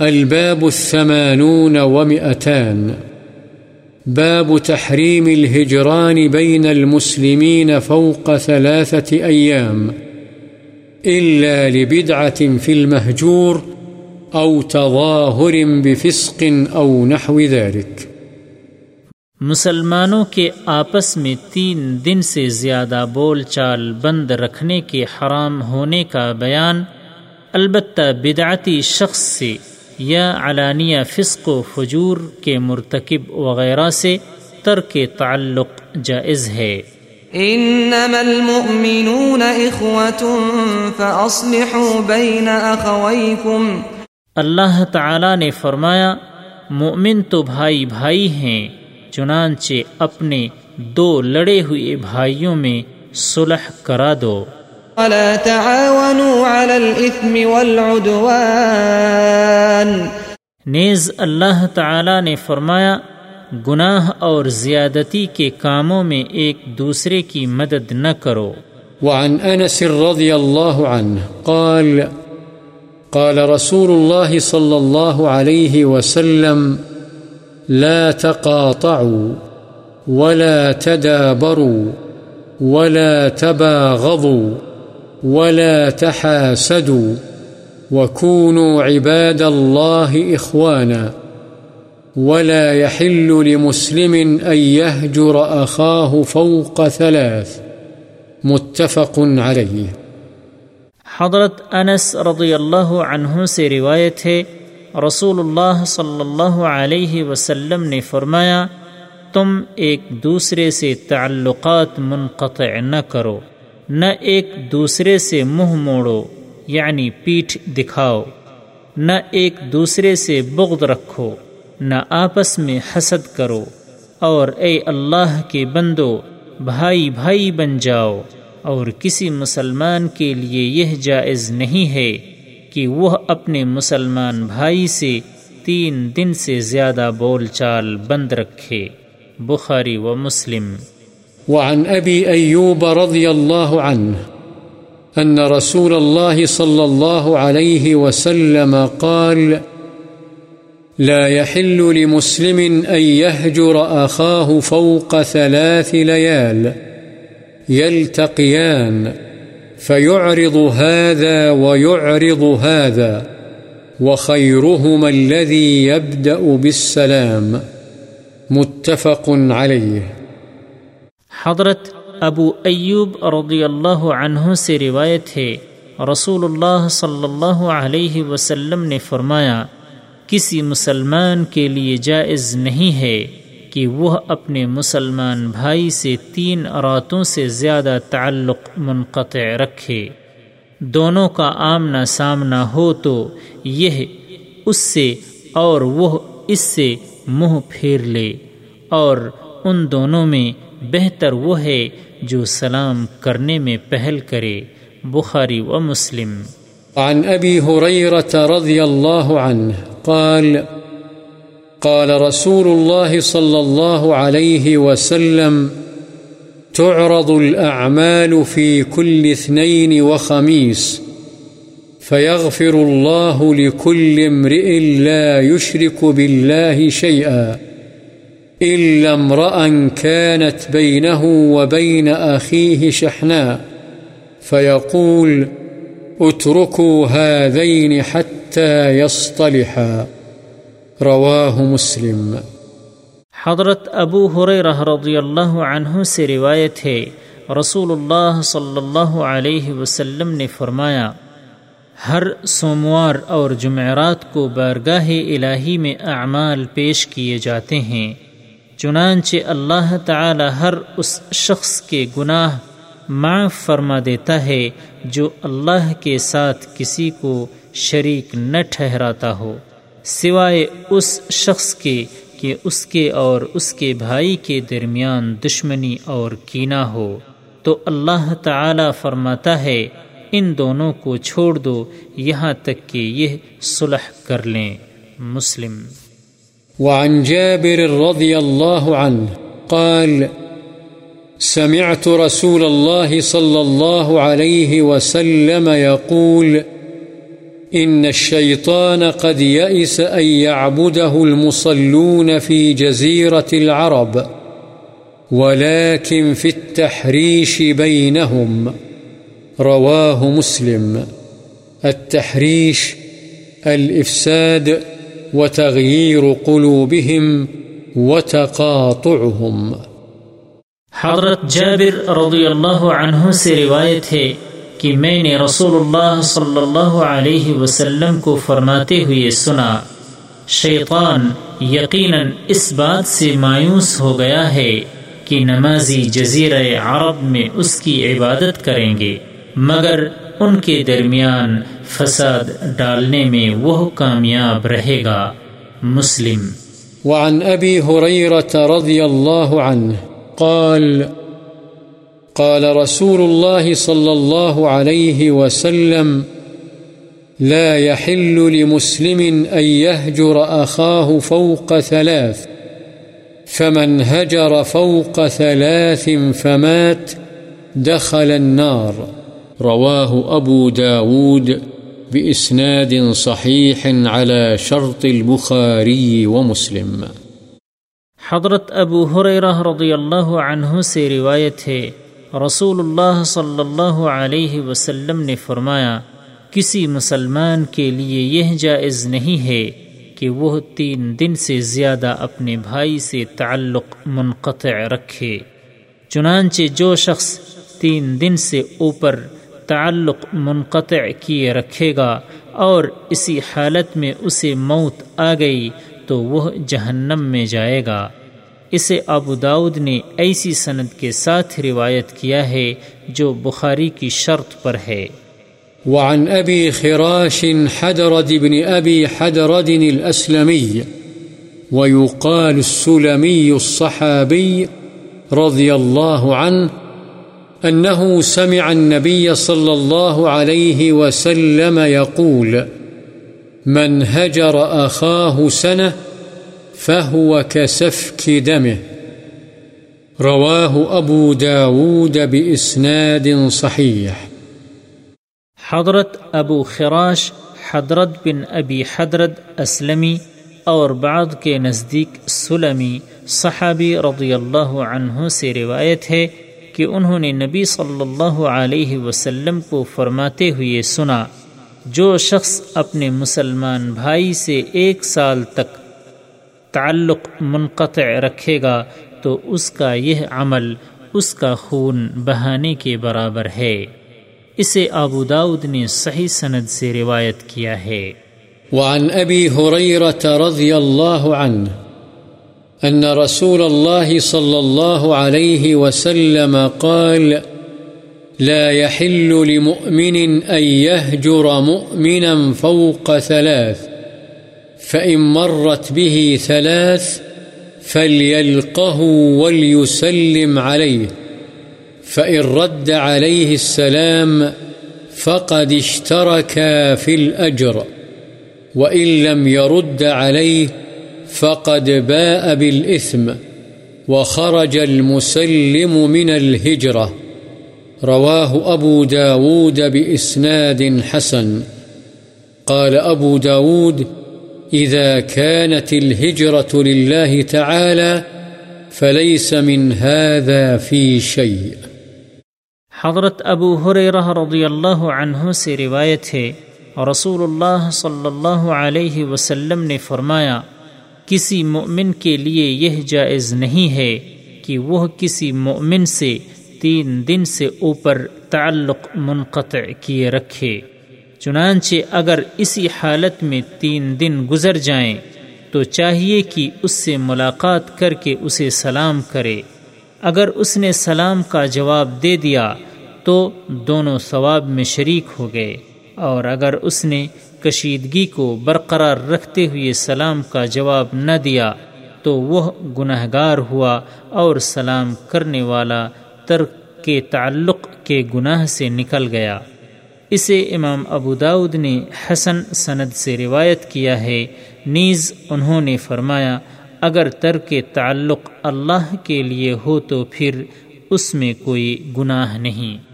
الباب الثمانون ومئتان. باب تحريم الهجران بين المسلمين فوق ثلاثة أيام. إلا لبدعة في المهجور أو تظاهر بفسق أو نحو ذلك. مسلمانوں کے آپس میں تین دن سے زیادہ بول چال بند رکھنے کے حرام ہونے کا بیان، البتہ بدعتی شخص سے یا علانیہ فسق و فجور کے مرتکب وغیرہ سے ترک تعلق جائز ہے۔ انما المؤمنون بین اللہ تعالی نے فرمایا مؤمن تو بھائی بھائی ہیں چنانچہ اپنے دو لڑے ہوئے بھائیوں میں صلح کرا دو۔ ولا تعاونوا على الاثم والعدوان. نیز اللہ تعالی نے فرمایا گناہ اور زیادتی کے کاموں میں ایک دوسرے کی مدد نہ کرو۔ وعن انس رضی اللہ عنہ قال قال رسول الله صلى الله عليه وسلم لا تقاطعوا ولا تدابروا ولا تباغضوا۔ ولا تحاسدوا وكونوا عباد الله إخوانا ولا يحل لمسلم أن يهجر أخاه فوق ثلاث متفق عليه حضرت انس رضی اللہ عنہ سے روایت ہے، رسول اللہ صلی اللہ علیہ وسلم نے فرمایا، تم ایک دوسرے سے تعلقات منقطع نہ کرو۔ نہ ایک دوسرے سے منہ موڑو یعنی پیٹھ دکھاؤ۔ نہ ایک دوسرے سے بغض رکھو، نہ آپس میں حسد کرو۔ اور اے اللہ کے بندو، بھائی بھائی بن جاؤ۔ اور کسی مسلمان کے لیے یہ جائز نہیں ہے کہ وہ اپنے مسلمان بھائی سے تین دن سے زیادہ بول چال بند رکھے۔ بخاری و مسلم۔ وعن ابی ایوب رضی اللہ عنہ ان رسول الله صلى الله عليه وسلم قال، لا يحل لمسلم أن يهجر أخاه فوق ثلاث ليال، يلتقيان، فيعرض هذا ويعرض هذا، وخيرهما الذي يبدأ بالسلام، متفق عليه. حضرت ابو ایوب رضی اللہ عنہ سے روایت ہے رسول اللہ صلی اللہ علیہ وسلم نے فرمایا، کسی مسلمان کے لیے جائز نہیں ہے کہ وہ اپنے مسلمان بھائی سے تین راتوں سے زیادہ تعلق منقطع رکھے۔ دونوں کا آمنا سامنا ہو تو یہ اس سے اور وہ اس سے منہ پھیر لے اور ان دونوں میں بہتر وہ ہے جو سلام کرنے میں پہل کرے، بخاری و مسلم۔ عن ابی رضی اللہ عنہ قال قال رسول الله صلى الله عليه وسلم، تعرض الأعمال في كل اثنين وخميس فيغفر الله لكل امرئ لا يشرك بالله شيئا إلا امرأ كانت بينه وبين أخيه شحناء فيقول اتركوا هذين حتى يصطلحا رواہ مسلم۔ حضرت ابو حریرہ رضی اللہ عنہ سے روایت ہے، رسول اللہ صلی اللہ علیہ وسلم نے فرمایا، ہر سوموار اور جمعرات کو بارگاہ الہی میں اعمال پیش کیے جاتے ہیں۔ چنانچہ اللہ تعالی ہر اس شخص کے گناہ معاف فرما دیتا ہے جو اللہ کے ساتھ کسی کو شریک نہ ٹھہراتا ہو، سوائے اس شخص کے کہ اس کے اور اس کے بھائی کے درمیان دشمنی اور کینہ ہو۔ تو اللہ تعالی فرماتا ہے، ان دونوں کو چھوڑ دو، یہاں تک کہ یہ صلح کر لیں۔ مسلم وعن جابر رضی اللہ عنہ قال، سمعت رسول الله صلى الله عليه وسلم يقول، إن الشيطان قد يئس أن يعبده المصلون في جزيرة العرب، ولكن في التحريش بينهم. رواه مسلم. التحريش، الإفساد وتغيير قلوبهم وتقاطعهم. حضرت جابر رضی اللہ عنہ سے روایت ہے کہ میں نے رسول اللہ صلی اللہ علیہ وسلم کو فرماتے ہوئے سنا، شیطان یقیناً اس بات سے مایوس ہو گیا ہے کہ نمازی جزیرہ عرب میں اس کی عبادت کریں گے، مگر ان کے درمیان فساد ڈالنے میں وہ کامیاب رہے گا۔ مسلم۔ وعن أبي هريرة رضي الله عنه قال قال رسول الله صلى الله عليه وسلم، لا يحل لمسلم أن يهجر أخاه فوق ثلاث، فمن هجر فوق ثلاث فمات دخل النار۔ رواه أبو داود بإسناد صحيح على شرط البخاري ومسلم حضرت ابو حریرہ رضی اللہ عنہ سے روایت ہے رسول اللہ صلی اللہ علیہ وسلم نے فرمایا، کسی مسلمان کے لیے یہ جائز نہیں ہے کہ وہ تین دن سے زیادہ اپنے بھائی سے تعلق منقطع رکھے۔ چنانچہ جو شخص تین دن سے اوپر تعلق منقطع کیے رکھے گا اور اسی حالت میں اسے موت آ گئی تو وہ جہنم میں جائے گا۔ اسے ابو داود نے ایسی سند کے ساتھ روایت کیا ہے جو بخاری کی شرط پر ہے۔ وعن أبي خراش حدرد بن أبي حدرد الأسلمي ويقال السلمي الصحابي رضي الله عنه أنه سمع النبي صلى الله عليه وسلم يقول، من هجر أخاه سنة فهو كسفك دمه. رواه أبو داود بإسناد صحيح. حضرت ابو خراش، حضرت بن ابی حضرت اسلمی، اور بعد کے نزدیک سلمی صحابی رضی اللہ عنہ سے روایت ہے کہ انہوں نے نبی صلی اللہ علیہ وسلم کو فرماتے ہوئے سنا، جو شخص اپنے مسلمان بھائی سے ایک سال تک تعلق منقطع رکھے گا، تو اس کا یہ عمل اس کا خون بہانے کے برابر ہے۔ اسے ابو داود نے صحیح سند سے روایت کیا ہے۔ وعن أبي هريرة رضي الله أن رسول الله صلى الله عليه وسلم قال، لا يحل لمؤمن أن يهجر مؤمنا فوق ثلاث، فإن مرت به ثلاث فليلقه وليسلم عليه، فإن رد عليه السلام فقد اشترك في الأجر، وإن لم يرد عليه فقد باء بالإثم وخرج المسلم من الهجرة. رواه أبو داود بإسناد حسن. قال أبو داود إذا كانت الهجرة لله تعالى فليس من هذا في شيء. حضرت ابو حریرہ رضی اللہ عنہ سے روایت ہے رسول اللہ صلی اللہ علیہ وسلم نے فرمایا کسی مومن کے لیے یہ جائز نہیں ہے کہ وہ کسی مومن سے تین دن سے اوپر تعلق منقطع کیے رکھے۔ چنانچہ اگر اسی حالت میں تین دن گزر جائیں، تو چاہیے کہ اس سے ملاقات کر کے اسے سلام کرے۔ اگر اس نے سلام کا جواب دے دیا، تو دونوں ثواب میں شریک ہو گئے۔ اور اگر اس نے کشیدگی کو برقرار رکھتے ہوئے سلام کا جواب نہ دیا تو وہ گناہ گار ہوا اور سلام کرنے والا ترک کے تعلق کے گناہ سے نکل گیا۔ اسے امام ابو داود نے حسن سند سے روایت کیا ہے۔ نیز انہوں نے فرمایا، اگر ترک تعلق اللہ کے لیے ہو تو پھر اس میں کوئی گناہ نہیں۔